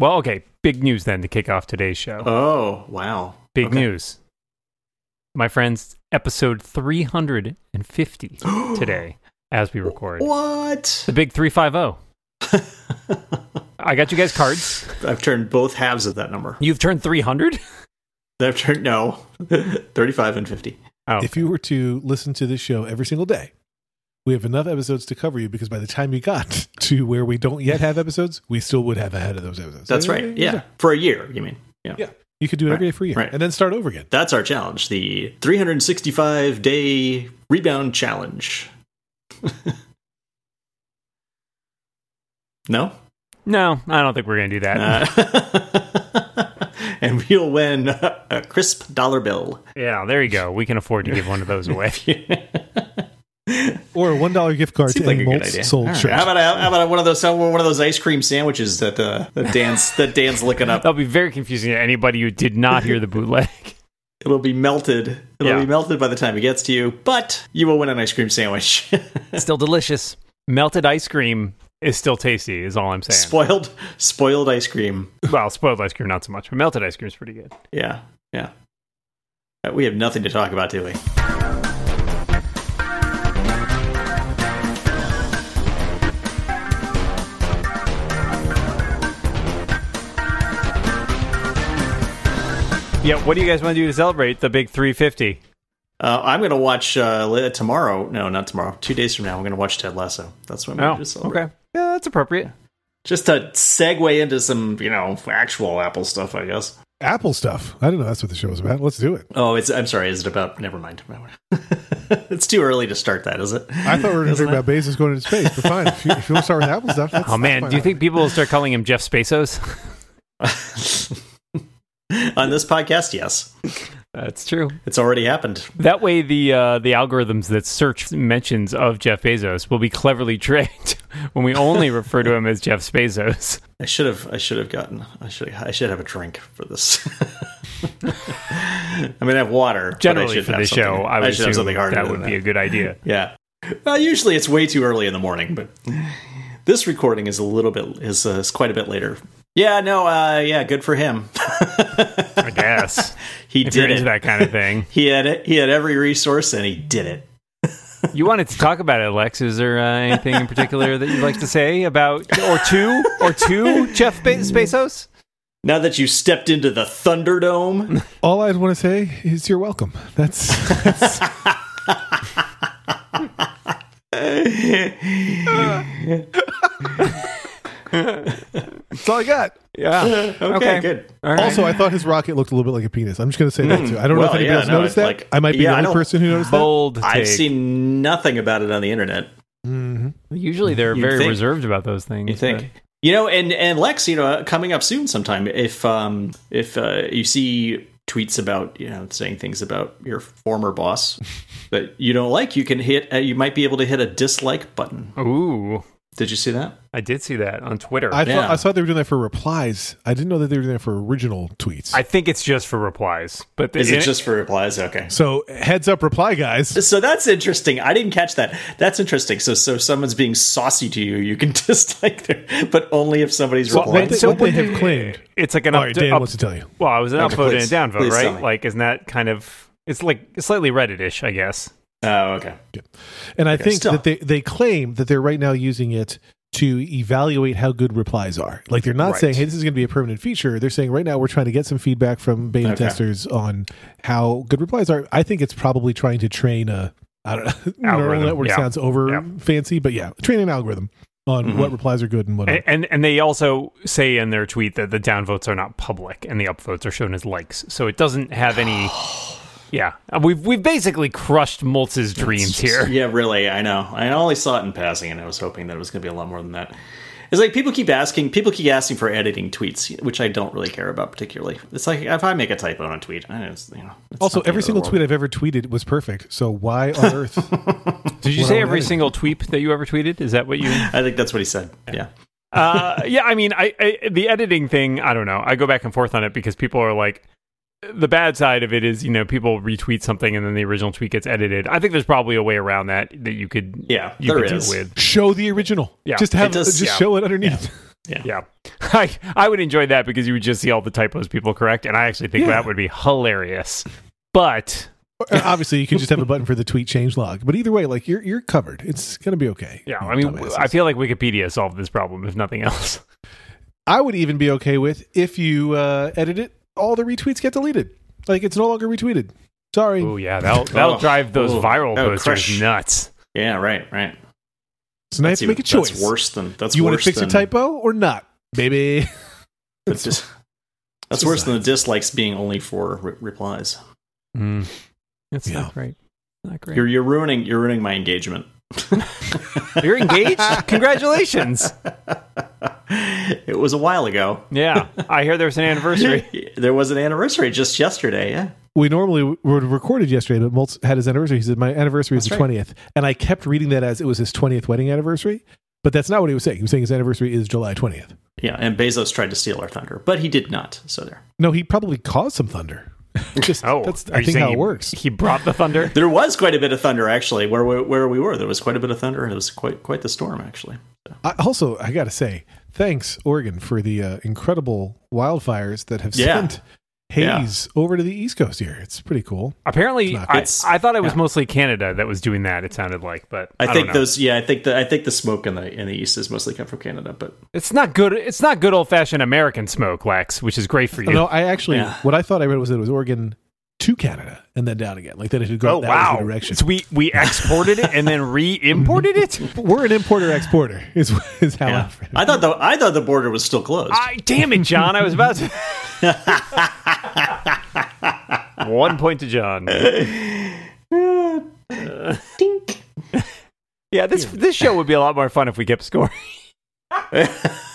Well, okay. Big news then to kick off today's show. Oh, wow. Big okay. news. My friends, episode 350 today as we record. What? The big 350. I got you guys cards. I've turned both halves of that number. You've turned 300? I've turned, no, 35 and 50. Oh. If you were to listen to this show every single day, we have enough episodes to cover you because by the time you got to where we don't yet have episodes, we still would have ahead of those episodes. That's right. Yeah. For a year, you mean? Yeah. Yeah. You could do it every day for a year Right. and then start over again. That's our challenge the 365 day rebound challenge. no? No, I don't think we're going to do that. Uh, and we'll win a crisp dollar bill. yeah, there you go. We can afford to give one of those away. Or a one dollar gift card Seems to like any a good malts idea. sold All right. shirt. How about how about one of those one of those ice cream sandwiches that uh, that Dan's that Dan's looking up? That'll be very confusing to anybody who did not hear the bootleg. It'll be melted. It'll Yeah. be melted by the time it gets to you, but you will win an ice cream sandwich. Still delicious. Melted ice cream is still tasty, is all I'm saying. spoiled spoiled ice cream. well, spoiled ice cream, not so much, but melted ice cream is pretty good. Yeah, yeah. Uh, We have nothing to talk about, do we? Yeah, what do you guys want to do to celebrate the big 350? Uh, I'm going to watch uh, tomorrow. No, not tomorrow. Two days from now, I'm going to watch Ted Lasso. That's what I'm going Oh, to celebrate. okay. Yeah, that's appropriate. Just to segue into some, you know, actual Apple stuff, I guess. Apple stuff. I don't know. That's what the show is about. Let's do it. Oh, it's. I'm sorry. Is it about? Never mind. it's too early to start that, is it? I thought we were going to talk about Bezos going into space, but fine. If you, if you want to start with Apple stuff, that's, Oh man, that's do you fine. think people will start calling him Jeff Bezos? On this podcast, yes, That's true. it's already happened. That way, the uh, the algorithms that search mentions of Jeff Bezos will be cleverly tricked when we only refer to him as Jeff Bezos. I should have. I should have gotten. I should. I should have a drink for this. I mean, I have water. Generally, for the show, I would should have assume something harder. that would be a good idea. Yeah. Well, usually it's way too early in the morning, but this recording is a little bit is, uh, is quite a bit later. Yeah. No. Uh, yeah. Good for him. I guess he if you're did into it. that kind of thing. He had it. He had every resource, and he did it. You wanted to talk about it, Lex. Is there uh, anything in particular that you'd like to say about, or two, or two Jeff Be- Bezos? Now that you stepped into the Thunderdome, All I'd want to say is you're welcome. That's, that's that's all I got. Yeah. okay, Okay. good. All right. Also, I thought his rocket looked a little bit like a penis. I'm just going to say that too. I don't know if anybody yeah, else no, noticed that. like- I might be yeah, the only person who noticed bold take. I've seen nothing about it on the internet. that. hmm Usually they're You'd very think. reserved about those things. You think? You know, and and Lex, you know, coming up soon sometime. If um if uh, you see tweets about you know saying things about your former boss that you don't like, you can hit. Uh, you might be able to hit a dislike button. but- Ooh, Did you see that? I did see that on Twitter. I I, thought I thought they were doing that for replies. I didn't know that they were doing that for original tweets. I think it's just for replies. But Is it just for replies? Okay. so heads up, reply guys. So that's interesting. I didn't catch that. That's interesting. So so someone's being saucy to you, you can dislike them, but only if somebody's Well, replying. what they- so what they have claimed. It's like an All up, right, Dan up- wants to tell you. Well, I was an Okay, upvote please. and a downvote, right? Like, isn't that kind of? It's like slightly Reddit-ish, I guess. Oh, okay. And I Okay, think still. that they, they claim that they're right now using it to evaluate how good replies are. Like they're not Right. saying, hey, this is going to be a permanent feature. They're saying right now we're trying to get some feedback from beta Okay. testers on how good replies are. I think it's probably trying to train a, I don't know, neural network yeah. sounds over Yeah. fancy, but yeah, train an algorithm on Mhm. what replies are good and what And, and and they also say in their tweet that the downvotes are not public and the upvotes are shown as likes, so it doesn't have any. Yeah, Uh, we've we've basically crushed Moltz's dreams here. Yeah, really. I know. I only saw it in passing, and I was hoping that it was going to be a lot more than that. It's like people keep asking, people keep asking for editing tweets, which I don't really care about particularly. It's like if I make a typo on a tweet, I just, you know. it's Also, every single the tweet. I've ever tweeted was perfect. So why on earth? Did you say every edit. single tweet that you ever tweeted? Is that what you? I think that's what he said. Yeah. uh, yeah, I mean, I, I the editing thing. I don't know. I go back and forth on it because people are like, the bad side of it is, you know, people retweet something and then the original tweet gets edited. I think there's probably a way around that that you could, Yeah, you there could is. with. show the original. Yeah. just have It does- just yeah. show it underneath. Yeah. Yeah. I I would enjoy that because you would just see all the typos people correct, and I actually think Yeah. that would be hilarious. But Uh, Obviously, you could just have a button for the tweet change log, but either way, like you're you're covered. It's gonna be okay. yeah, I mean, dumbasses. I feel like Wikipedia solved this problem, if nothing else. I would even be okay with if you uh, edit it, all the retweets get deleted. Like it's no longer retweeted. Sorry. Oh yeah, that'll that'll Oh. drive those Oh. viral posters crush. nuts. Yeah, right, right. so now you have to make a choice. That's worse than that's you want worse to fix than a typo or not, baby? the dis- that's worse than the dislikes being only for re- replies. Mm. It's Yeah. not great. Not great. You're you're ruining you're ruining my engagement. You're engaged? Congratulations. It was a while ago. Yeah, I hear there's an anniversary. there was an anniversary just yesterday. Yeah, we normally would have recorded yesterday, but Moltz had his anniversary. He said, My anniversary is That's the right. 20th. And I kept reading that as it was his 20th wedding anniversary. But that's not what he was saying. He was saying his anniversary is July 20th. yeah. And Bezos tried to steal our thunder, but he did not. So there. No, he probably caused some thunder. Just, Oh, that's, are I you think saying how he- it works. He brought the thunder. There was quite a bit of thunder actually where we, where we were. There was quite a bit of thunder, and it was quite quite the storm actually. I, also, I got to say, thanks, Oregon, for the uh, incredible wildfires that have Yeah. sent haze over to the East Coast here. It's pretty cool. Apparently, It's not I. I thought it was Yeah. mostly Canada that was doing that. It sounded like, but I, don't think know. those. Yeah, I think the I think the smoke in the in the east is mostly come from Canada, but It's not good. It's not good old fashioned American smoke, Lex, which is great for you. No, I actually, Yeah. what I thought I read was that it was Oregon to Canada and then down again. Like that it had gone oh that wow! the direction. So we we exported it and then re-imported it. We're an importer exporter, is, is how yeah. I I thought the I thought the border was still closed. I damn it, John! I was about to. One point to John. Dink. Yeah, this this show would be a lot more fun if we kept score.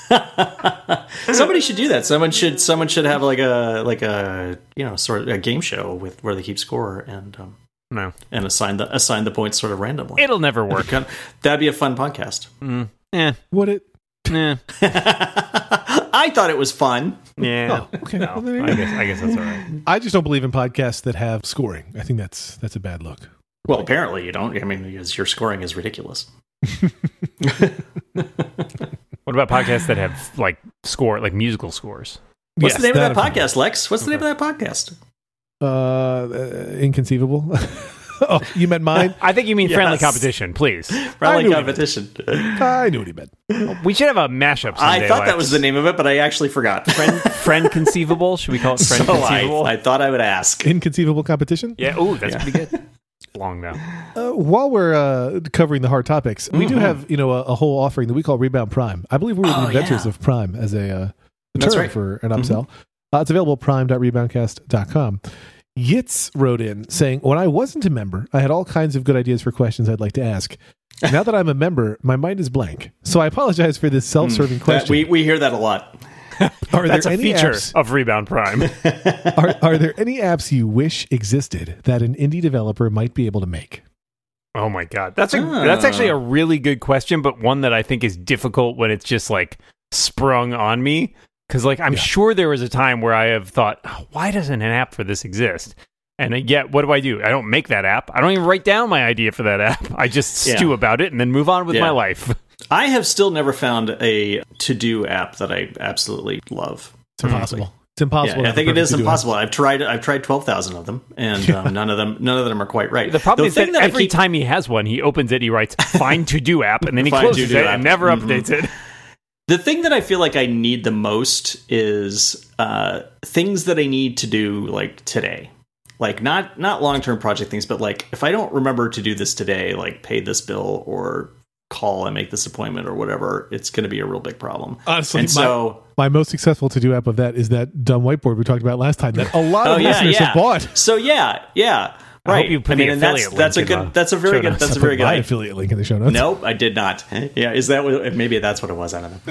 Somebody should do that. Someone should someone should have like a like a you know sort of a game show with where they keep score and um, No, and assign the assign the points sort of randomly. it'll never work. Kind of- That'd be a fun podcast. Mm, eh, Would it? eh, I thought it was fun. yeah. Oh, okay. No, Well, I guess I guess that's all right. I just don't believe in podcasts that have scoring. I think that's that's a bad look. Well, apparently you don't. I mean, because your scoring is ridiculous. What about podcasts that have like score, like musical scores? What's Yes, the name of that that I'm podcast, Lex? What's the name of that podcast? Uh, uh, inconceivable. oh, you meant mine? I think you mean friendly competition, please. Friendly knew it. competition. I knew what he meant. We should have a mashup. I someday, thought that was the name of it, but I actually forgot. Friend, friend conceivable. Should we call it friend so I, conceivable? I thought I would ask. Inconceivable competition. yeah. Oh, that's Yeah. pretty good. Long now. Uh, while we're uh, covering the hard topics, we do Mhm. have you know a, a whole offering that we call Rebound Prime. I believe we were the Oh, inventors yeah. of Prime as a, uh, a term right. for an upsell. Uh, it's available at prime.reboundcast.com. Yitz wrote in saying, When I wasn't a member, I had all kinds of good ideas for questions I'd like to ask. Now that I'm a member, my mind is blank. So I apologize for this self serving That- question. we, we hear that a lot. are That's there a any feature apps, of Rebound Prime. are, are there any apps you wish existed that an indie developer might be able to make? Oh my god, that's a that's actually a really good question, but one that I think is difficult when it's just like sprung on me. Because like I'm Yeah. sure there was a time where I have thought, "Oh, why doesn't an app for this exist? And yet, what do I do? I don't make that app. I don't even write down my idea for that app. I just Yeah. stew about it and then move on with Yeah. my life. I have still never found a to do app that I absolutely love. It's impossible. It's impossible. Yeah, I think it is perfect to-do impossible. I've tried. I've tried twelve thousand of them, and um, none of them. None of them are quite right. The problem is thing that, I every keep- time he has one, he opens it, he writes "Find to do app," and then he Find closes to-do it app. and never Mhm. updates it. The thing that I feel like I need the most is uh, things that I need to do like today. Like not not long term project things, but like if I don't remember to do this today, like pay this bill or call and make this appointment or whatever, it's going to be a real big problem. Honestly, and my, so my most successful to do app of that is that dumb whiteboard we talked about last time that a lot oh, of Oh, yeah, listeners yeah. have bought. so yeah yeah I right. hope you put the and that's affiliate that's a link in good that's a very good notes. that's a I very put my good. affiliate link in the show notes. Nope, I did not. Yeah, is that what? Maybe that's what it was. I don't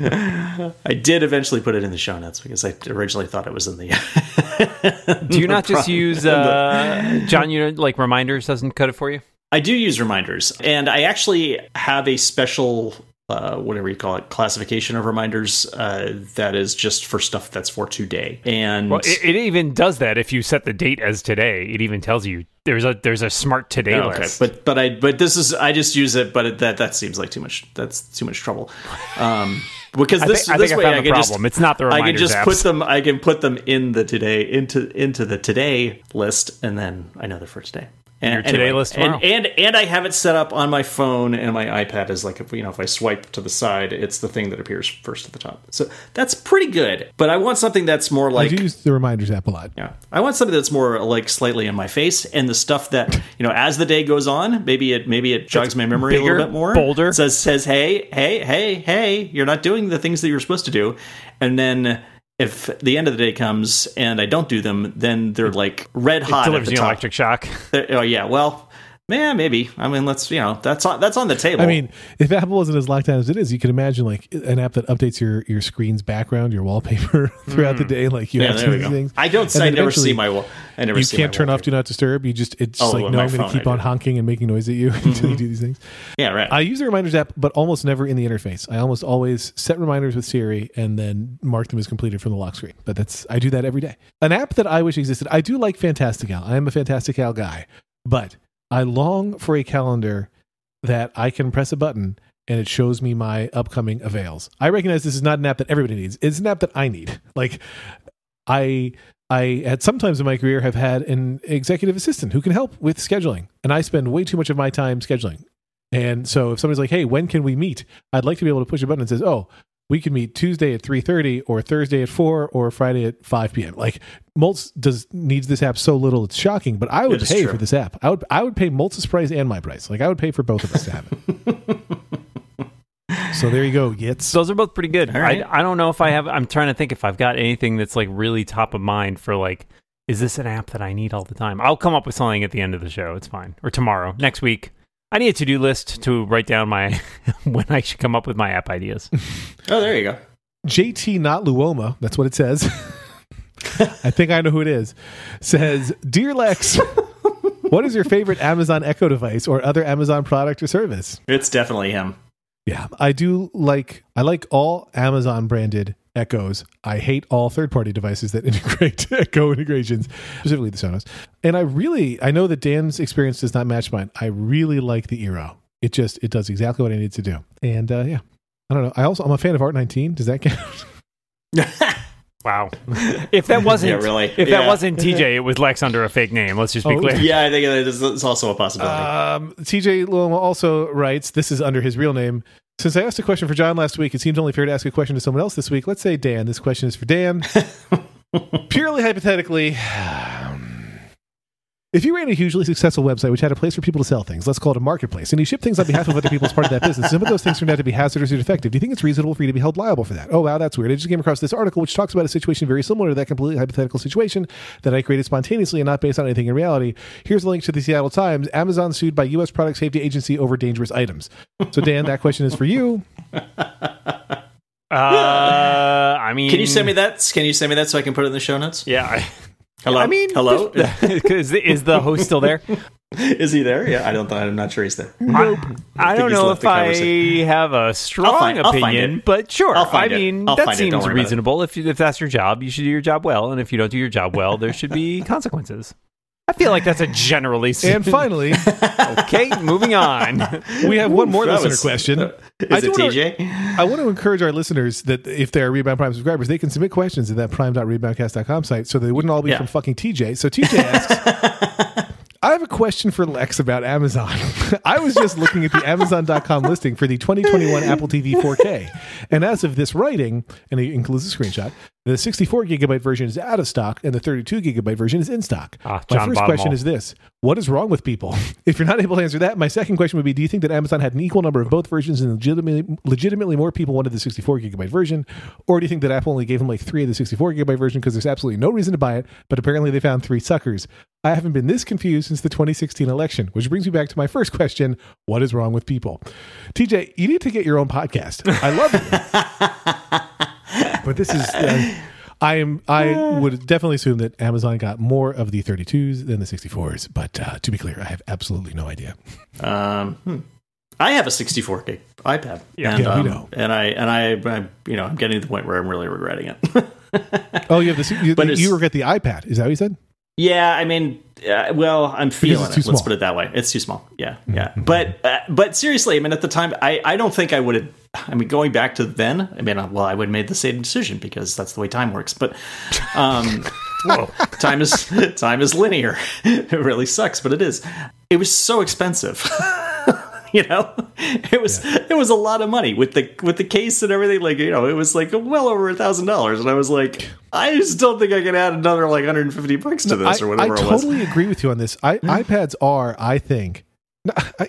know. I did eventually put it in the show notes because I originally thought it was in the. Do you not just use uh, John? You know, like reminders doesn't cut it for you. I do use reminders, and I actually have a special uh, whatever you call it, classification of reminders uh, that is just for stuff that's for today. And Well, it, it even does that if you set the date as today. It even tells you there's a there's a smart today Oh, okay, list. but but I but this is I just use it, but it, that that seems like too much. That's too much trouble. Um, because I this think, I this think I way found I the can problem. just it's not the I can just apps. put them. I can put them in the today into into the today list, and then I know they're for today. And Your today list tomorrow. and, and and I have it set up on my phone and my iPad is like if you know if I swipe to the side, it's the thing that appears first at the top. So that's pretty good. But I want something that's more I like do use the reminders app a lot. yeah. I want something that's more like slightly in my face and the stuff that, you know, as the day goes on, maybe it maybe it jogs my memory a little bit more. bolder. Says says, hey, hey, hey, hey, you're not doing the things that you're supposed to do. And then if the end of the day comes and I don't do them, then they're like red hot at delivers the you top. electric shock. They're- Oh yeah, well, man, maybe. I mean, let's you know, that's on that's on the table. I mean, if Apple wasn't as locked down as it is, you could imagine like an app that updates your your screen's background, your wallpaper throughout the day. Like you Hmm. yeah, have to some we of these go. things. I don't. I never see my. wa- I never. You can't turn off. Do Not Disturb. You just it's Oh, just like no, I'm going to keep on honking and making noise at you until you do these things. Yeah, right. I use the reminders app, but almost never in the interface. I almost always set reminders with Siri and then mark them as completed from the lock screen. But that's I do that every day. An app that I wish existed. I do like Fantastical. I am a Fantastical guy, but I long for a calendar that I can press a button and it shows me my upcoming avails. I recognize this is not an app that everybody needs. It's an app that I need. Like I I at sometimes in my career have had an executive assistant who can help with scheduling, and I spend way too much of my time scheduling. And so if somebody's like, "Hey, when can we meet?" I'd like to be able to push a button and says, "Oh, we can meet Tuesday at 3:30 or Thursday at 4 or Friday at 5 p.m." Like Moltz does needs this app so little it's shocking, but I would pay true. for this app. I would I would pay Moltz's price and my price. Like I would pay for both of us to have it. so there you go, Yitz. Those are both pretty good. All right. I, I don't know if I have. I'm trying to think if I've got anything that's like really top of mind for like. Is this an app that I need all the time? I'll come up with something at the end of the show. It's fine. Or tomorrow, next week. I need a to do list to write down my when I should come up with my app ideas. oh, there you go. JT not Luoma, that's what it says. I think I know who it is. Says, Dear Lex, what is your favorite Amazon Echo device or other Amazon product or service? It's definitely him. Yeah, I do like I like all Amazon branded Echoes. I hate all third party devices that integrate Echo integrations, specifically the Sonos. And I really I know that Dan's experience does not match mine. I really like the Eero. It just it does exactly what I need to do. And uh, yeah. I don't know. I also I'm a fan of Art 19. Does that count? Wow. If that wasn't Yeah, really. if Yeah. that wasn't TJ, it was Lex under a fake name. Let's just be Oh, clear. yeah, I think it's also a possibility. Um, TJ Luoma also writes, this is under his real name. Since I asked a question for John last week, it seems only fair to ask a question to someone else this week. Let's say Dan. This question is for Dan. Purely hypothetically, if you ran a hugely successful website which had a place for people to sell things, let's call it a marketplace, and you ship things on behalf of other people as part of that business, some of those things turned out to be hazardous or defective. Do you think it's reasonable for you to be held liable for that? Oh, wow, that's weird. I just came across this article which talks about a situation very similar to that completely hypothetical situation that I created spontaneously and not based on anything in reality. Here's a link to the Seattle Times. Amazon sued by U.S. Product Safety Agency over dangerous items. So, Dan, that question is for you. Uh, I mean, Can you send me that? Can you send me that so I can put it in the show notes? Yeah. I, Hello. I mean, hello. Is, is the host still there? is he there? Yeah, I don't. I'm not sure he's there. I, I don't know if I have a strong find- opinion, but sure. I'll find I mean, I'll that find seems worry about it. reasonable. If you, if that's your job, you should do your job well, and if you don't do your job well, there should be consequences. I feel like that's a generally. And finally, okay, moving on. we have one more That listener was- question. Uh, is I it do wanna- TJ? I want to encourage our listeners that if they are Rebound Prime subscribers, they can submit questions at that prime.reboundcast.com site so they wouldn't all be Yeah. from fucking TJ. So TJ asks, I have a question for Lex about Amazon. I was just looking at the Amazon.com listing for the 2021 Apple TV 4K. And as of this writing, and he includes a screenshot, the 64 gigabyte version is out of stock and the 32 gigabyte version is in stock. Ah, my John first Bottomall. question is this What is wrong with people? If you're not able to answer that, my second question would be Do you think that Amazon had an equal number of both versions and legitimately, legitimately more people wanted the 64 gigabyte version? Or do you think that Apple only gave them like three of the 64 gigabyte version because there's absolutely no reason to buy it, but apparently they found three suckers? I haven't been this confused since the 2016 election, which brings me back to my first question What is wrong with people? TJ, you need to get your own podcast. I love you. but this is. Uh, I am. I would definitely assume that Amazon got more of the 32s than the 64s. But uh, to be clear, I have absolutely no idea. Um, hmm. I have a 64 gig iPad. Yeah. and, Yeah, we um, know. And I and I, I, you know, I'm getting to the point where I'm really regretting it. Oh, you have this. You, But you regret the iPad. Is that what you said? Yeah, I mean, uh, well, I'm feeling it. too Let's put it that way. It's too small. Yeah, yeah. But uh, but seriously, I mean, at the time, I I don't think I would have. I mean, going back to then, I mean, uh, well, I would have made the same decision because that's the way time works. But um, Whoa. time is time is linear. It really sucks, but it is. It was so expensive. you know, it was it was a lot of money with the with the case and everything. Like you know, it was like well over a thousand dollars, and I was like, I just don't think I can add another like 150 bucks to this I, or whatever I it was. totally agree with you on this. I, iPads are, I think,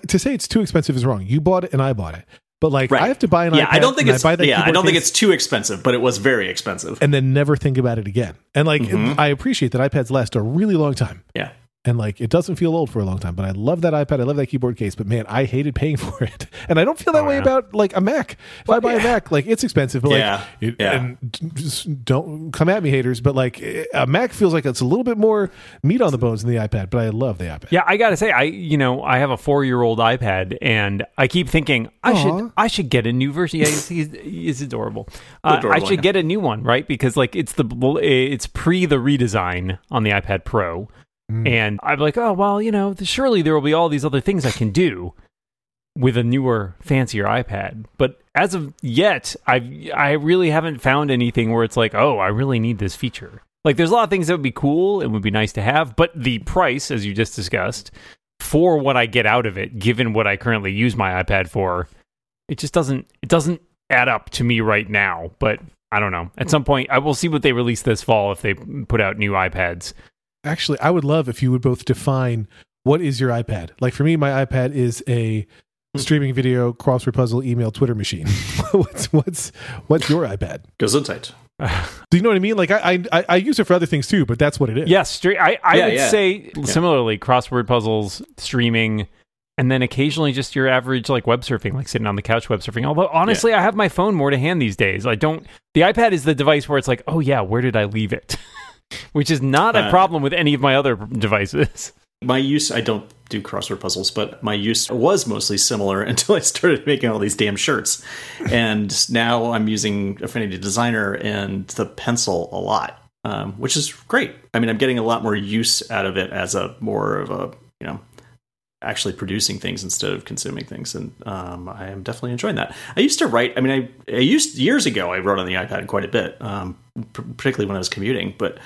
to say it's too expensive is wrong. You bought it and I bought it, but like Right. I have to buy an yeah, iPad. I don't think it's I yeah, I don't think case it's too expensive, but it was very expensive. and then never think about it again. And like Mhm. I appreciate that iPads last a really long time. Yeah. And like it doesn't feel old for a long time, but I love that iPad. I love that keyboard case, but man, I hated paying for it. And I don't feel that Oh, way yeah. about like a Mac. If I buy a Mac, like it's expensive, but Yeah, like it, yeah. and just don't come at me haters, but like a Mac feels like it's a little bit more meat on the bones than the iPad, but I love the iPad. Yeah, I gotta say, I you know I have a four year old iPad, and I keep thinking I Aw. should I should get a new version. Yeah, he's, he's, he's adorable. Uh, I should yeah. get a new one, right? Because like it's the it's pre the redesign on the iPad Pro, Mm. and I'm like, oh well, you know, surely there will be all these other things I can do with a newer, fancier iPad. But as of yet, I I really haven't found anything where it's like, oh, I really need this feature. Like, there's a lot of things that would be cool and would be nice to have, but the price, as you just discussed, for what I get out of it, given what I currently use my iPad for, it just doesn't it doesn't add up to me right now. But I don't know. At some point, I will see what they release this fall if they put out new iPads. Actually, I would love if you would both define what is your iPad. Like for me, my iPad is a hmm. streaming video, crossword puzzle, email, Twitter machine. what's what's what's your iPad? Gesundheit. Do you know what I mean? Like I, I I use it for other things too, but that's what it is. Yes, straight. I, I Yeah, would yeah. say similarly crossword puzzles, streaming, and then occasionally just your average like web surfing, like sitting on the couch web surfing. Although honestly, I have my phone more to hand these days. I don't. The iPad is the device where it's like, oh yeah, where did I leave it? Which is not a Uh, problem with any of my other devices. My use, I don't do crossword puzzles, but my use was mostly similar until I started making all these damn shirts. And now I'm using Affinity Designer and the pencil a lot, um, which is great. I mean, I'm getting a lot more use out of it as a more of a, you know, actually producing things instead of consuming things. And um, I am definitely enjoying that. I used to write, I mean, I, I used years ago, I wrote on the iPad quite a bit, um, p- particularly when I was commuting, but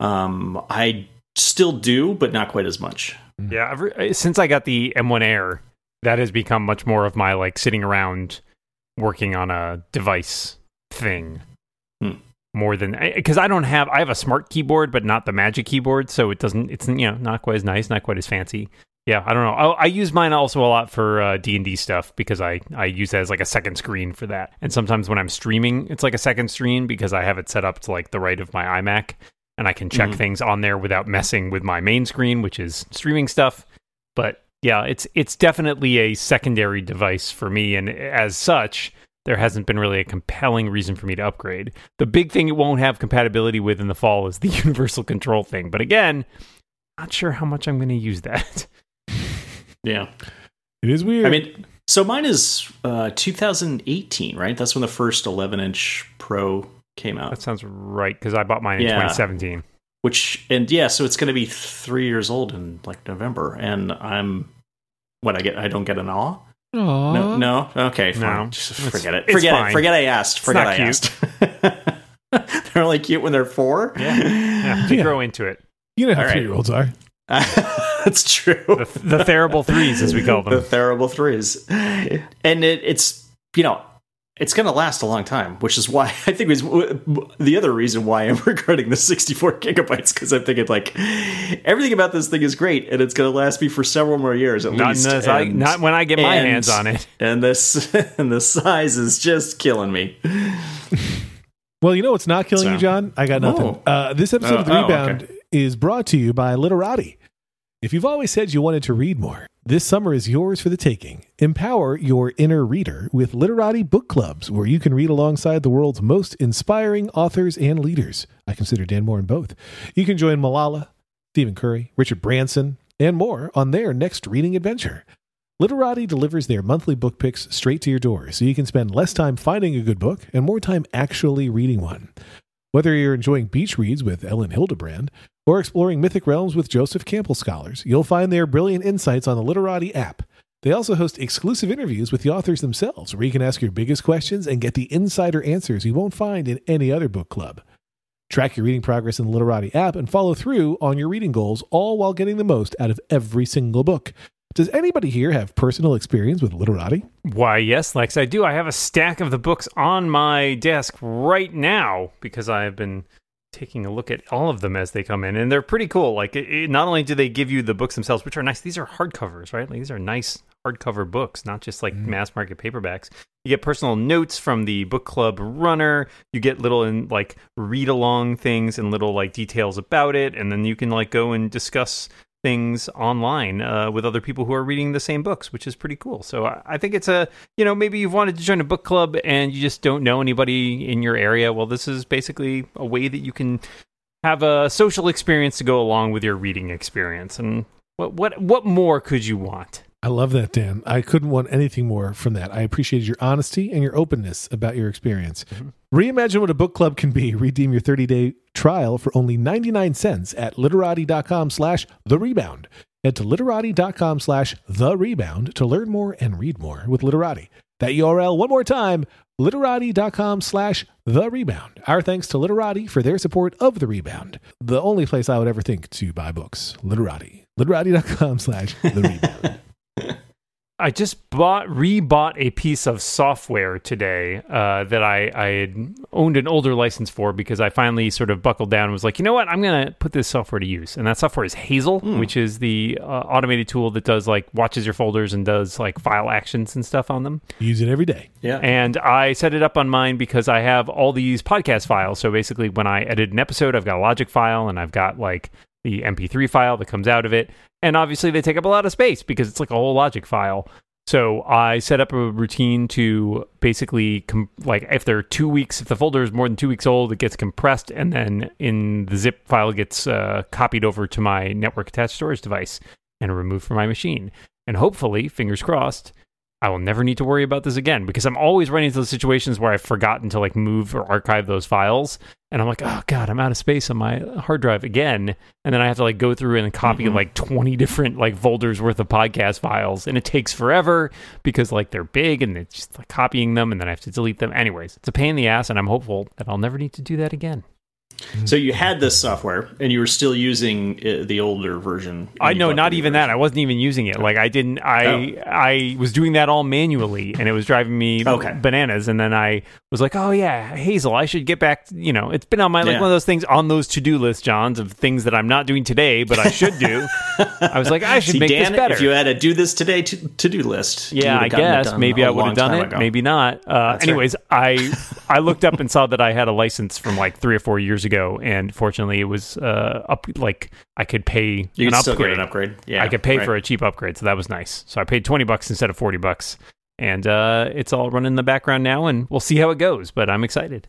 um, I still do, but not quite as much. Yeah, ever, since I got the M1 Air, that has become much more of my like sitting around working on a device thing. Hmm. More than because I don't have I have a smart keyboard, but not the Magic keyboard, so it doesn't. It's you know not quite as nice, not quite as fancy. Yeah, I don't know. I, I use mine also a lot for uh, D and D stuff because I I use it as like a second screen for that. And sometimes when I'm streaming, it's like a second screen because I have it set up to like the right of my iMac, and I can check Mhm. things on there without messing with my main screen, which is streaming stuff. But yeah, it's it's definitely a secondary device for me, and as such, there hasn't been really a compelling reason for me to upgrade. The big thing it won't have compatibility with in the fall is the universal control thing. But again, not sure how much I'm going to use that. Yeah. It is weird. I mean, so mine is uh, 2018, right? That's when the first 11 inch Pro came out. That sounds right because I bought mine in Yeah. 2017. Which, and yeah, so it's going to be three years old in like November. And I'm, what, I get, I don't get an awe? Aw. No, no? Okay, No. fine. Just It's- forget it. it's Forget fine. it. Forget I asked. Forget not I cute. asked. They're only cute when they're four. Yeah, yeah, to Yeah. grow into it. you know how All right. three year olds are. That's true. The, the terrible threes, as we call them. the them. terrible threes and it, it's you know it's going to last a long time which is why i think is the other reason why i'm regarding the 64 gigabytes because i'm thinking like everything about this thing is great and it's going to last me for several more years at Not, least unless I, not when I get my and- hands on it. and this and the size is just killing me Well, you know what's not killing So- you, John? I got nothing. Oh. Uh, this episode of The Oh, oh, Rebound okay. is brought to you by Literati. If you've always said you wanted to read more, this summer is yours for the taking. Empower your inner reader with Literati book clubs, where you can read alongside the world's most inspiring authors and leaders. I consider Dan Moren in both. You can join Malala, Stephen Curry, Richard Branson, and more on their next reading adventure. Literati delivers their monthly book picks straight to your door, so you can spend less time finding a good book and more time actually reading one. Whether you're enjoying beach reads with Elin Hilderbrand or exploring mythic realms with Joseph Campbell scholars, you'll find their brilliant insights on the Literati app. They also host exclusive interviews with the authors themselves, where you can ask your biggest questions and get the insider answers you won't find in any other book club. Track your reading progress in the Literati app and follow through on your reading goals, all while getting the most out of every single book. Does anybody here have personal experience with Literati? Why, yes, Lex, I do. I have a stack of the books on my desk right now because I have been taking a look at all of them as they come in, and they're pretty cool. Like, it, it, not only do they give you the books themselves, which are nice, these are hardcovers, right? Like, these are nice hardcover books, not just like Mm. mass market paperbacks. You get personal notes from the book club runner. You get little and like read along things and little like details about it, and then you can like go and discuss things online uh, with other people who are reading the same books, which is pretty cool. So I, I think it's a you know maybe you've wanted to join a book club and you just don't know anybody in your area. Well, this is basically a way that you can have a social experience to go along with your reading experience. And what what what more could you want? I love that, Dan. I couldn't want anything more from that. I appreciated your honesty and your openness about your experience. Mhm. Reimagine what a book club can be. Redeem your 30-day trial for only 99 cents at literati.com slash the rebound. Head to literati.com slash the rebound to learn more and read more with Literati. That URL one more time, literati.com slash the rebound. Our thanks to Literati for their support of the rebound. The only place I would ever think to buy books. Literati. Literati.com slash the rebound. I just bought rebought a piece of software today uh, that I, I had owned an older license for because I finally sort of buckled down and was like, you know what, I'm gonna put this software to use. And that software is Hazel, which is the uh, automated tool that does like watches your folders and does like file actions and stuff on them. Use it every day. Yeah. And I set it up on mine because I have all these podcast files. So basically, when I edit an episode, I've got a Logic file and I've got like the MP3 file that comes out of it. And obviously, they take up a lot of space because it's like a whole Logic file. So I set up a routine to basically, com- like, if they're two weeks, if the folder is more than two weeks old, it gets compressed, and then in the zip file gets uh, copied over to my network attached storage device and removed from my machine. And hopefully, fingers crossed, I will never need to worry about this again because I'm always running into those situations where I've forgotten to like move or archive those files. And I'm like, oh God, I'm out of space on my hard drive again. And then I have to like go through and copy Mhm. like 20 different like folders worth of podcast files. And it takes forever because like they're big and it's just like copying them and then I have to delete them. Anyways, it's a pain in the ass. And I'm hopeful that I'll never need to do that again. So you had this software, and you were still using uh, the older version. I know, not even that. I wasn't even using it. Like I didn't. I I was doing that all manually, and it was driving me Okay. bananas. And then I was like, oh yeah, Hazel, I should get back. You know, it's been on my like Yeah. one of those things on those to do lists, Johns, of things that I'm not doing today, but I should do. I was like, I should See, make Dan, this better. if you had a do this today to do list, yeah, I guess maybe I would have done it, ago. maybe not. Uh, That's right. anyways, I I looked up and saw that I had a license from like three or four years ago, and fortunately, it was uh, up like I could pay You an can still upgrade. get an upgrade. Yeah, I could pay right. for a cheap upgrade, so that was nice. So I paid twenty bucks instead of forty bucks, and uh, it's all running in the background now, and we'll see how it goes. But I'm excited.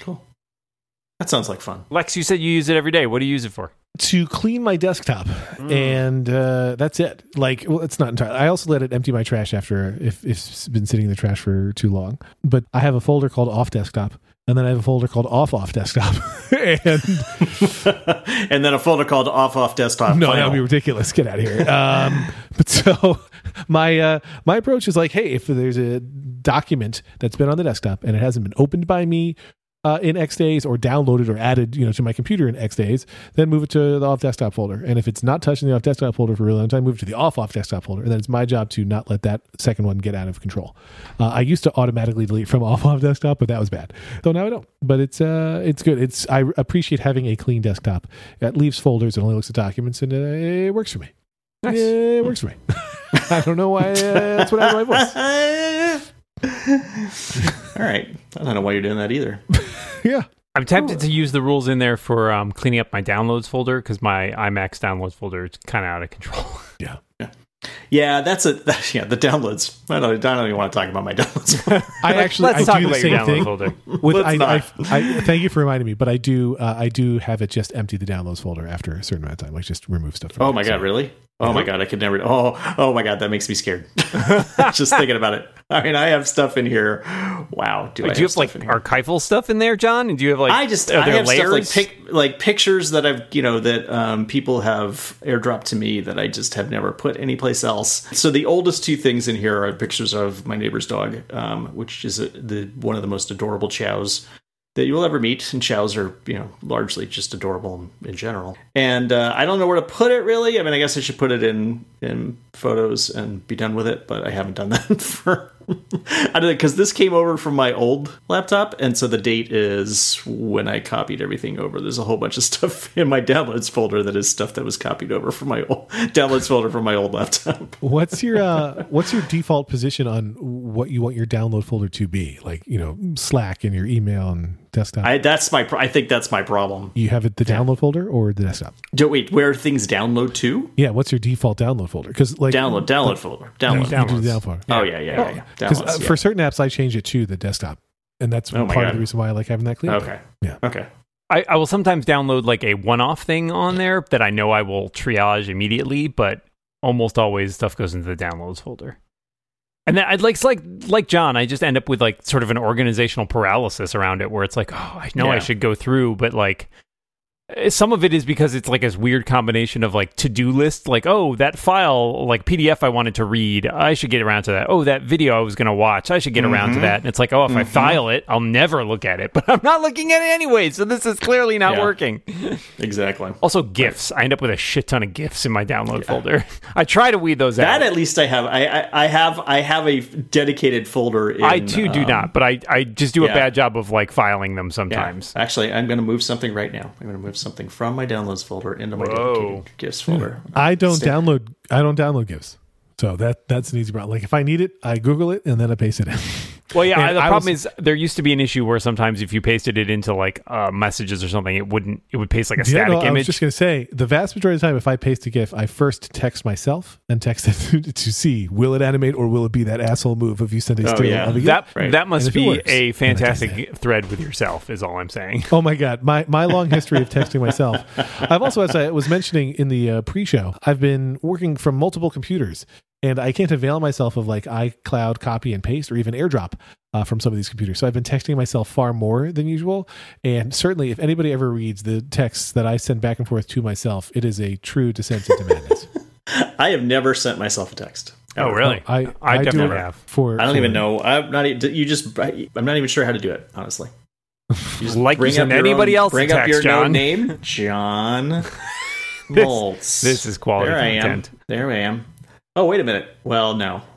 Cool. That sounds like fun. Lex, you said you use it every day. What do you use it for? to clean my desktop Mm. and uh, that's it like well it's not entirely i also let it empty my trash after if, if it's been sitting in the trash for too long but i have a folder called off desktop and then i have a folder called off off desktop. And and then a folder called off off desktop. no that would be ridiculous. Get out of here. Um, but so my uh, my approach is like hey if there's a document that's been on the desktop and it hasn't been opened by me uh, in X days or downloaded or added, you know, to my computer in X days, then move it to the off desktop folder. And if it's not touching the off desktop folder for a really long time, move it to the off off desktop folder. And then it's my job to not let that second one get out of control. Uh, I used to automatically delete from off off desktop, but that was bad. So now I don't. But it's uh, it's good. It's I appreciate having a clean desktop. It leaves folders. It only looks at documents, and uh, it works for me. Nice. It works for me. I don't know why. Uh, that's what I have my voice. All right. I don't know why you're doing that either. Yeah. I'm tempted to use the rules in there for um, cleaning up my downloads folder because my iMac's downloads folder is kind of out of control. Yeah. Yeah, Yeah, that's a that, yeah. The downloads. I don't, I don't even want to talk about my downloads. I actually Let's I talk do the about your same thing. folder. With, Let's I, not. I, I, thank you for reminding me, but I do uh, I do have it just empty the downloads folder after a certain amount of time, like just remove stuff. From oh it. my So- god, really? Oh my god, I could never. Oh, oh my god, that makes me scared. Just thinking about it. I mean, I have stuff in here. Wow, do I do you have stuff like archival stuff in there, John? And do you have like I just I have layers? stuff like pic, like pictures that I've you know that um, people have airdropped to me that I just have never put anyplace else. So the oldest two things in here are pictures of my neighbor's dog, um, which is a, the one of the most adorable chows that you will ever meet. And chows are you know largely just adorable in general. And uh, I don't know where to put it really. I mean, I guess I should put it in in photos and be done with it, but I haven't done that for. I don't know because this came over from my old laptop, and so the date is when I copied everything over. There's a whole bunch of stuff in my downloads folder that is stuff that was copied over from my old downloads folder from my old laptop. What's your uh, what's your default position on what you want your download folder to be? Like you know Slack and your email and desktop. I that's my I think that's my problem. you have it the download folder or the desktop? Do, wait, where things download to? Yeah, what's your default download folder? Because like Download, download folder, download. you do the download folder. Oh yeah, yeah, yeah. yeah. Because Downloads. uh, yeah. for certain apps, I change it to the desktop, and that's Oh part of the reason why I like having that clean. okay, Yeah. okay. I, I will sometimes download like a one-off thing on there that I know I will triage immediately, but almost always stuff goes into the downloads folder. And then I'd like like like John, I just end up with like sort of an organizational paralysis around it, where it's like, oh, I know I should go through, but like some of it is because it's like this weird combination of like to-do list like oh that file like pdf i wanted to read i should get around to that oh that video i was going to watch i should get around to Mhm. that and it's like oh if i Mhm. file it i'll never look at it but i'm not looking at it anyway so this is clearly not Yeah. working Exactly. also gifs i end up with a shit ton of gifs in my download folder i try to weed those That out that at least I have. I, I, I have. I have a dedicated folder. In, i too do um, not but i i just do a bad job of like filing them Yeah. sometimes Actually, I'm going to move something right now. I'm going to move something from my downloads folder into my dedicated gifts folder. Hmm. I don't Stay- download. I don't download GIFs. So that that's an easy problem. Like if I need it, I Google it and then I paste it in. Well, yeah. And the I problem was- is there used to be an issue where sometimes if you pasted it into like uh, messages or something, it wouldn't. It would paste like a Yeah, static no, I was just going to say the vast majority of the time, if I paste a GIF, I first text myself and text it to see will it animate or will it be that asshole move if you send a Oh, still yeah. of a GIF? that Right. that must And if it be works, a then I test fantastic thread with yourself. Is all I'm saying. Oh my god, my my long history of texting myself. I've also, as I was mentioning in the uh, pre-show, I've been working from multiple computers, and I can't avail myself of like iCloud copy and paste or even AirDrop uh, from some of these computers. So I've been texting myself far more than usual. And certainly, if anybody ever reads the texts that I send back and forth to myself, it is a true descent into madness. I have never sent myself a text. Oh, really? I I do definitely it have. For I don't for- even know. I'm not. e- You just. I'm not even sure how to do it. Honestly. You just Like bring up anybody own- else a Bring up your John. name, John Moltz. This is quality there I content. am. There I am. Oh wait a minute. Well, no.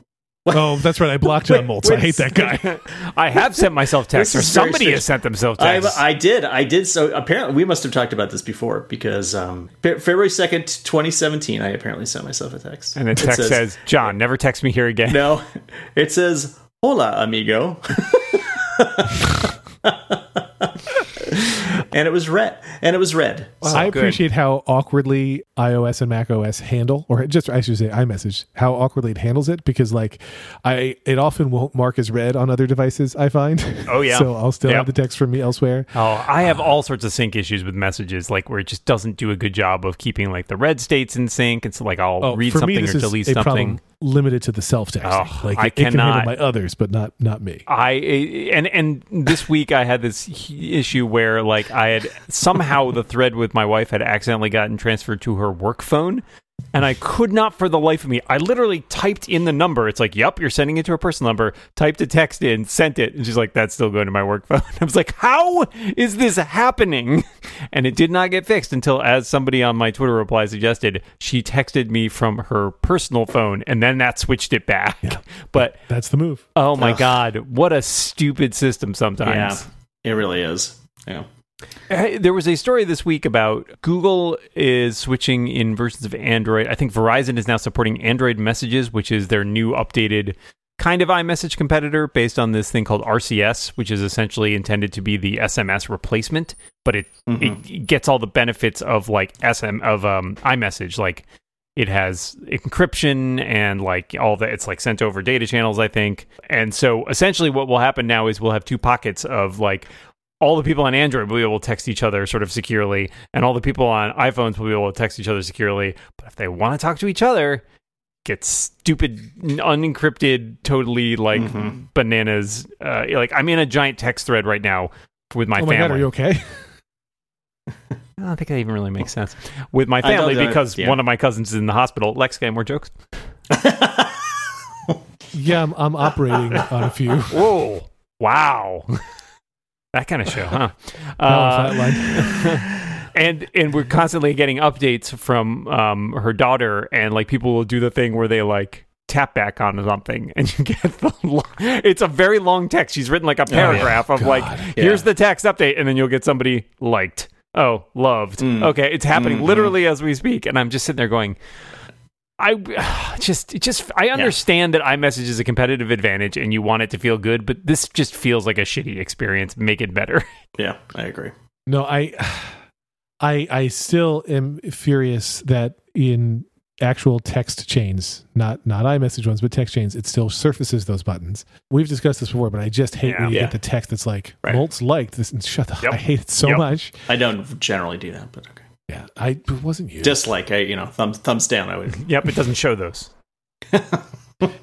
Oh, that's right. I blocked John Moltz. I hate that guy. I have sent myself texts, or This is very somebody strange. has sent themselves I, texts. I did. I did. So apparently, we must have talked about this before because um, February second, twenty seventeen. I apparently sent myself a text, and the It text says, "John, never text me here again." "No." It says, "Hola, amigo," and it was read. And it was read. I good. appreciate how awkwardly iOS and Mac OS handle, or just I should say iMessage, how awkwardly it handles it because like I it often won't mark as read on other devices. I find. Oh, yeah. so I'll still Yep. have the text from me elsewhere. Oh, I have all sorts of sync issues with messages, like where it just doesn't do a good job of keeping like the read states in sync. And so, like, I'll Oh, read something me, or delete something. problem limited to the self texting. Oh, like I it, it can cannot- handle my others, but not not me. I and and this week I had this issue where like I had somehow the thread with my wife had accidentally gotten transferred to her work phone. And I could not for the life of me. I literally typed in the number. It's like, yep, you're sending it to a personal number. Typed a text in, sent it. And she's like, that's still going to my work phone. I was like, how is this happening? And it did not get fixed until, as somebody on my Twitter reply suggested, she texted me from her personal phone. And then that switched it back. But That's the move. Oh my Ugh. god, what a stupid system Yeah, sometimes. it really is. Yeah. There was a story this week about Google is switching in versions of Android. I think Verizon is now supporting Android Messages, which is their new updated kind of iMessage competitor based on this thing called RCS, which is essentially intended to be the SMS replacement, but it, Mhm. it gets all the benefits of like SM of um, iMessage, like it has encryption and like all that it's like sent over data channels i think and so essentially what will happen now is we'll have two pockets of like all the people on android will be able to text each other sort of securely and all the people on iphones will be able to text each other securely but if they want to talk to each other get stupid unencrypted totally like Mhm. bananas uh, like i'm in a giant text thread right now with my oh my family god, are you okay? I don't think that even really makes sense with my family know, because yeah. one of my cousins is in the hospital. Lex, got any more jokes? yeah, I'm, I'm operating on a few. Whoa! Wow, that kind of show, huh? Uh, and and we're constantly getting updates from um, her daughter, and like people will do the thing where they like tap back on something, and you get the. It's a very long text. She's written like a paragraph of like, here's the text update, and then you'll get somebody liked. Oh, loved. Mm. Okay, it's happening Mhm. literally as we speak, and I'm just sitting there going. I just, just, I understand that iMessage is a competitive advantage, and you want it to feel good, but this just feels like a shitty experience. Make it better. yeah, I agree. No, I, I, I still am furious that in actual text chains, not not iMessage ones, but text chains, it still surfaces those buttons. We've discussed this before, but I just hate Yeah. when you Yeah. get the text that's like Right. Moltz liked this. And shut the, Yep. I hate it so Yep. much. I don't generally do that, but okay. Yeah, I it wasn't you. Dislike, I you know, thumbs thumbs down. I would. Yep, it doesn't show those. and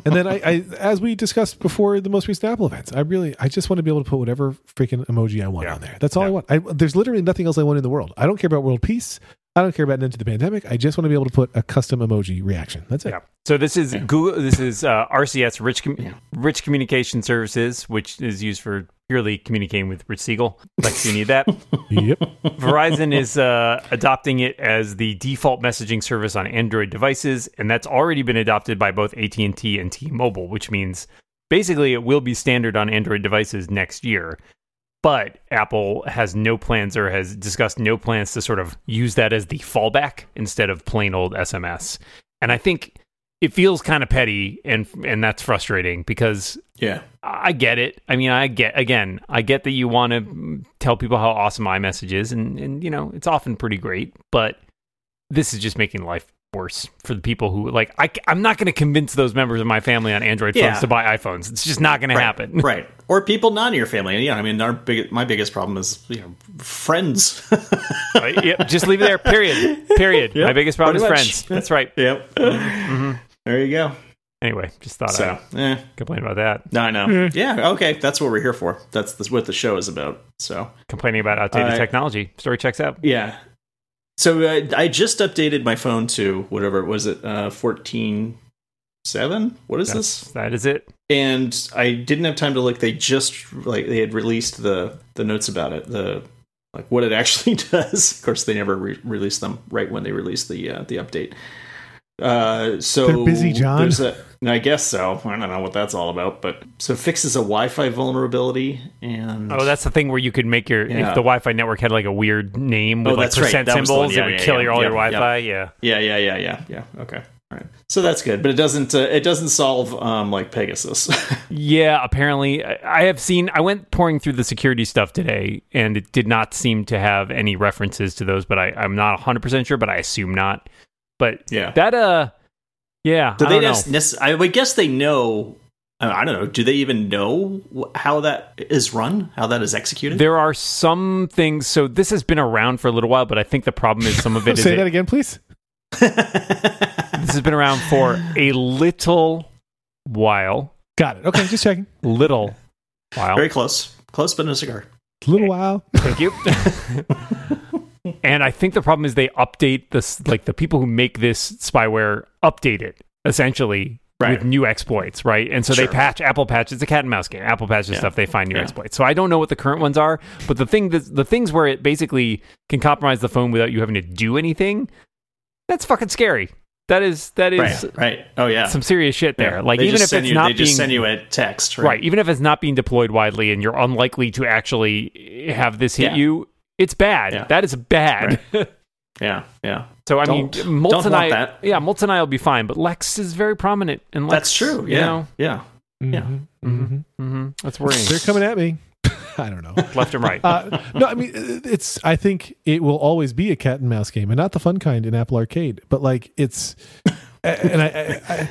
then I, I, as we discussed before the most recent Apple events, I really, I just want to be able to put whatever freaking emoji I want Yeah. on there. That's all I want. I, there's literally nothing else I want in the world. I don't care about world peace. I don't care about an end to the pandemic. I just want to be able to put a custom emoji reaction. That's it. Yeah. So this is Yeah. Google. This is uh, RCS, Rich Com- Yeah. Rich Communication Services, which is used for purely communicating with Rich Siegel. Like do you need that. Yep. Verizon is uh, adopting it as the default messaging service on Android devices, and that's already been adopted by both AT and T and T-Mobile, which means basically it will be standard on Android devices next year. But Apple has no plans or has discussed no plans to sort of use that as the fallback instead of plain old SMS. And I think it feels kind of petty and and that's frustrating because Yeah. I get it. I mean, I get again, I get that you want to tell people how awesome iMessage is, and and you know it's often pretty great, but this is just making life worse for the people who like. I, i'm not going to convince those members of my family on Android Yeah. phones to buy iPhones. It's just not going to happen. right. Or people not in your family. Yeah, I mean, our big, my biggest problem is you know friends. Uh, yep, just leave it there. Period. Period. Yep, my biggest problem is much. friends. That's right. yep. There you go. Anyway, just thought So, I'd eh, complain about that. no, I know. Yeah, okay. That's what we're here for. That's the, what the show is about. So, Complaining about outdated Uh, technology. Story checks out. yeah. So uh, I just updated my phone to whatever was it, uh, fourteen seven. What is That's, this? that is it. and I didn't have time to look. They just like they had released the the notes about it, the like what it actually does. Of course, they never re- released them right when they released the uh, the update. Uh, so They're busy, John. There's a, I guess so. I don't know what that's all about, but so it fixes a Wi-Fi vulnerability, and Oh, that's the thing where you could make your Yeah. if the Wi-Fi network had like a weird name with Oh, like that's right. percent That was the one. symbols, Yeah, it would yeah, kill yeah. your all your Wi-Fi. Yeah. yeah, yeah, yeah, yeah, yeah. Okay, all right. So that's good, but it doesn't uh, it doesn't solve um, like Pegasus. Yeah, apparently I I have seen I went pouring through the security stuff today and it did not seem to have any references to those, but I, I'm not 100% sure, but I assume not. But yeah. that uh yeah, Do I they don't know. nec- I would guess they know. I I don't know. Do they even know how that is run? How that is executed? There are some things so this has been around for a little while, but I think the problem is some of it is Say it- that again, please. this has been around for a little while. Got it. Okay, just checking. Little while. Very close, close, but no cigar. A little while. Thank you. And I think the problem is they update this, like the people who make this spyware update it essentially Right. with new exploits, right? And so they patch Apple patch. It's a cat and mouse game. Apple patches Yeah. stuff. They find new Yeah. exploits. So I don't know what the current ones are, but the thing that the things where it basically can compromise the phone without you having to do anything, that's fucking scary. That is that is Right, right. Oh yeah. some serious shit there. Yeah. Like They even if it's you, not they being just send you a text, right? right even if it's not being deployed widely and you're unlikely to actually have this hit you it's bad Yeah. that is bad Yeah, yeah. so i Don't- mean don't and I, that. yeah Moltz and I will be fine but lex is very prominent and lex That's true. you Yeah, know yeah. Yeah. Mhm, mhm. hmm that's worrying They're coming at me. I don't know. left and right. Uh, no, I mean it's. I think it will always be a cat and mouse game, and not the fun kind in Apple Arcade. But like it's, and I, I, I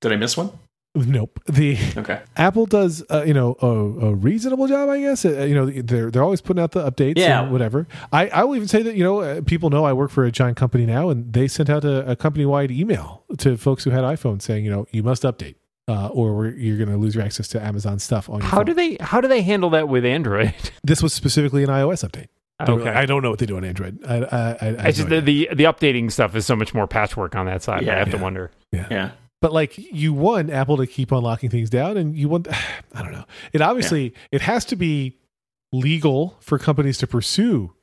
Did I miss one? Nope. The Okay. Apple does, uh, you know, a, a reasonable job, I guess. Uh, you know, they're they're always putting out the updates, Yeah. and whatever. I I will even say that you know, uh, people know I work for a giant company now, and they sent out a, a company wide email to folks who had iPhones saying, you know, you must update, uh, or we're, you're going to lose your access to Amazon stuff on your How phone. do they how do they handle that with Android? this was specifically an iOS update. Don't okay. really- I don't know what they do on Android. I, I, I, I have just no the, the the updating stuff is so much more patchwork on that side. I Yeah. have to Yeah. wonder. Yeah. But like you want Apple to keep on locking things down, and you want I don't know. It obviously it has to be legal for companies to pursue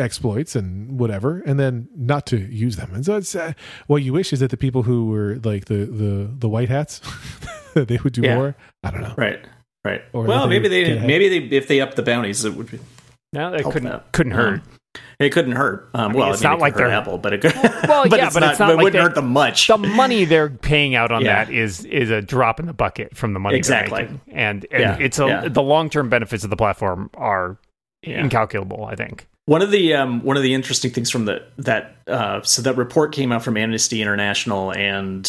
exploits and whatever, and then not to use them. And so it's uh, what you wish is that the people who were like the the the white hats that they would do Yeah. more. I don't know. Right. Right. Or well, they maybe would they maybe they if they up the bounties, it would be No, that couldn't that. couldn't hurt. It couldn't hurt. Um, well, it's I mean, not it like hurt they're- Apple, but it could. Well, but yeah, it's but not, it's not it like wouldn't hurt them much. the money they're paying out on Yeah. that is is a drop in the bucket from the money they're Exactly. making. and, and Yeah, it's a yeah. the long term benefits of the platform are incalculable. I think. One of the um, one of the interesting things from the that uh, so that report came out from Amnesty International and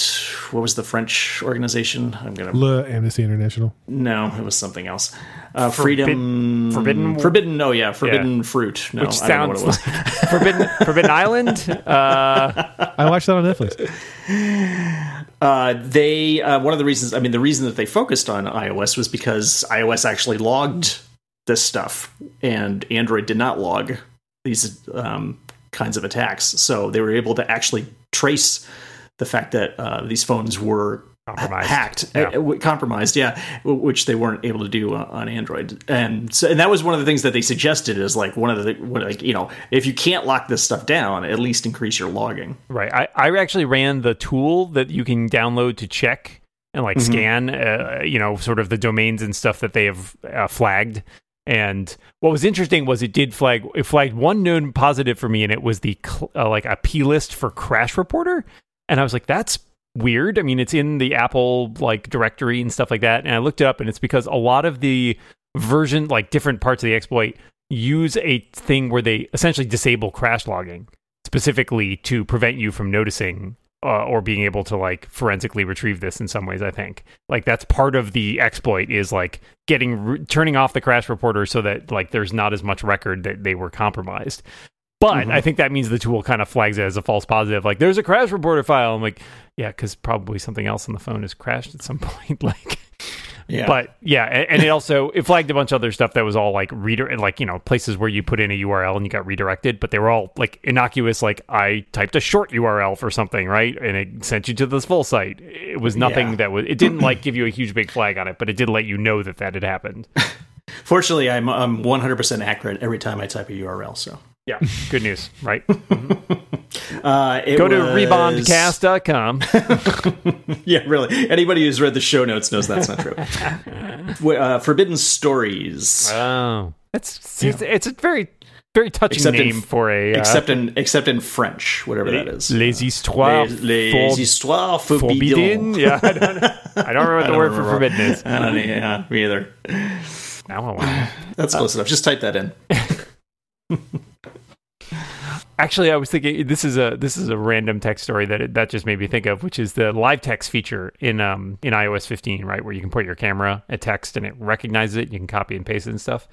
what was the French organization? I'm gonna Le Amnesty International. no, it was something else. Uh, Forbid- freedom, Forbidden- forbidden. No, yeah, forbidden fruit. No, Which I don't know what sounds it was. Forbidden Forbidden Island. Uh, I watched that on Netflix. Uh, they uh, one of the reasons. I mean, the reason that they focused on iOS was because iOS actually logged this stuff, and Android did not log these um, kinds of attacks. So they were able to actually trace the fact that uh, these phones were Compromised. hacked, Yeah. uh, compromised, yeah, which they weren't able to do uh, on Android, and so and that was one of the things that they suggested is like one of the one, like you know if you can't lock this stuff down, at least increase your logging. Right. I, I actually ran the tool that you can download to check and like Mhm. scan, uh, you know, sort of the domains and stuff that they have uh, flagged. And what was interesting was it did flag it flagged one known positive for me, and it was the uh, like a P list for Crash Reporter. And I was like, that's weird. I mean, it's in the Apple like directory and stuff like that. And I looked it up, and it's because a lot of the version, like different parts of the exploit, use a thing where they essentially disable crash logging specifically to prevent you from noticing uh, or being able to like forensically retrieve this in some ways i think. Like that's part of the exploit is like getting re- turning off the crash reporter so that like there's not as much record that they were compromised. But Mhm. i think that means the tool kind of flags it as a false positive like there's a crash reporter file. I'm like yeah because probably something else on the phone has crashed at some point like Yeah, but yeah, a- and it also it flagged a bunch of other stuff that was all like reader like you know places where you put in a URL and you got redirected, but they were all like innocuous. Like I typed a short URL for something, right, and it sent you to this full site. It was nothing Yeah. that was. It didn't like give you a huge big flag on it, but it did let you know that that had happened. fortunately, I'm I'm 100 percent accurate every time I type a URL. So Yeah, good news, right? uh, Go to was- rebondcast.com. Yeah, really. Anybody who's read the show notes knows that's not true. Uh, Forbidden Stories, Oh, it's it's, it's a very very touching Except in- name for a uh, except in except in French, whatever that is. les histoires les, les for- histoires forbidden. forbidden. Yeah, I don't, know. I don't remember what the word for forbidden is. I don't know, yeah, me either. Now I want. That's close enough. Just type that in. Actually, I was thinking this is a this is a random text story that it, that just made me think of, which is the live text feature in um in iOS 15, right, where you can put your camera at text and it recognizes it. You can copy and paste it and stuff.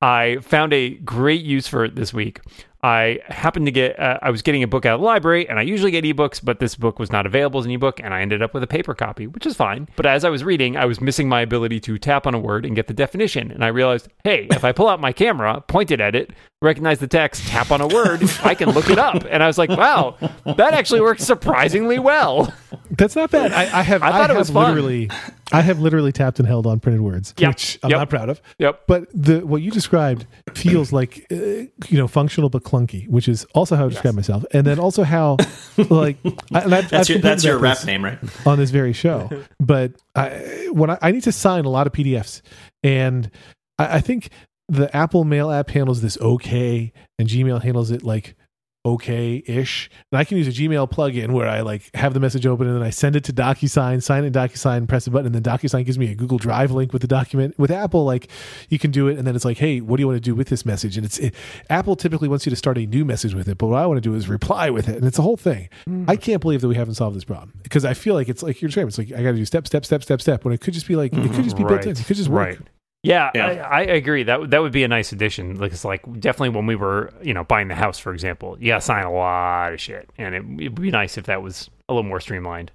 I found a great use for it this week. I happened to get, uh, I was getting a book out of the library, and I usually get ebooks, but this book was not available as an ebook, and I ended up with a paper copy, which is fine. But as I was reading, I was missing my ability to tap on a word and get the definition. And I realized, hey, if I pull out my camera, point it at it, recognize the text, tap on a word, I can look it up. And I was like, wow, that actually works surprisingly well. That's not bad. I, I have. I I, thought it have was fun. literally. I have literally tapped and held on printed words, Yep. which I'm Yep. not proud of. Yep. But the what you described feels like uh, you know functional but clunky, which is also how I describe myself, and then also how like I, and I've, That's I've your that's your rap name, right? on this very show. but I, when I, I need to sign a lot of PDFs, and I, I think the Apple Mail app handles this okay, and Gmail handles it like okay ish. And I can use a Gmail plugin where I like have the message open and then I send it to DocuSign, sign it in DocuSign, press a button, and then DocuSign gives me a Google Drive link with the document. With Apple, like you can do it and then it's like, hey, what do you want to do with this message? And it's it, Apple typically wants you to start a new message with it, but what I want to do is reply with it, and it's a whole thing. Hmm. I can't believe that we haven't solved this problem because I feel like it's like you're describing. It's like I got to do step, step, step, step, step. When it could just be like it could just be built in. It could just work. Right. Yeah, Yeah. I, I agree. That would- that would be a nice addition. Like it's like definitely when we were you know buying the house, for example, you got to sign a lot of shit, and it would be nice if that was a little more streamlined.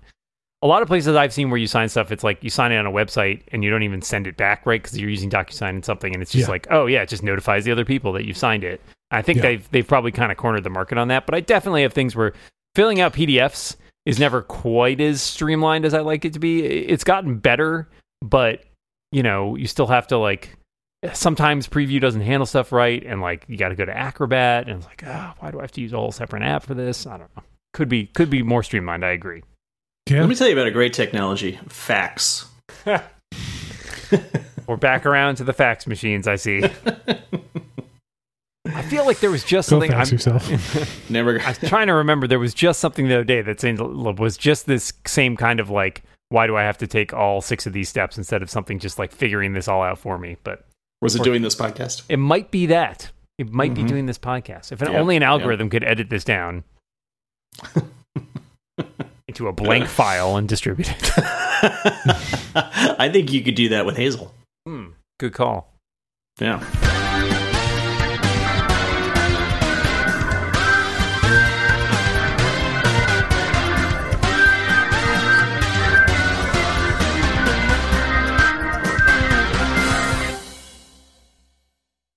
A lot of places I've seen where you sign stuff, it's like you sign it on a website and you don't even send it back, right? Because you're using DocuSign and something, and it's just Yeah. like, oh yeah, it just notifies the other people that you've signed it. I think Yeah. they've they've probably kind of cornered the market on that, but I definitely have things where filling out PDFs is never quite as streamlined as I like it to be. It's gotten better, but you know, you still have to like sometimes preview doesn't handle stuff right and like you got to go to Acrobat and it's like, ah, why do I have to use a whole separate app for this? I don't know. Could be could be more streamlined, I agree. Yeah. Let me tell you about a great technology: fax. We're back around to the fax machines, I see. I feel like there was just Go something fax I'm, yourself. Never. I was trying to remember. There was just something the other day that was just this same kind of like, why do I have to take all six of these steps instead of something just like figuring this all out for me? But Was it doing this podcast? it might be that. It might be Mhm. doing this podcast. If an, Yeah, only an algorithm could edit this down into a blank file and distribute it. I think you could do that with Hazel. Hmm, good call. Yeah.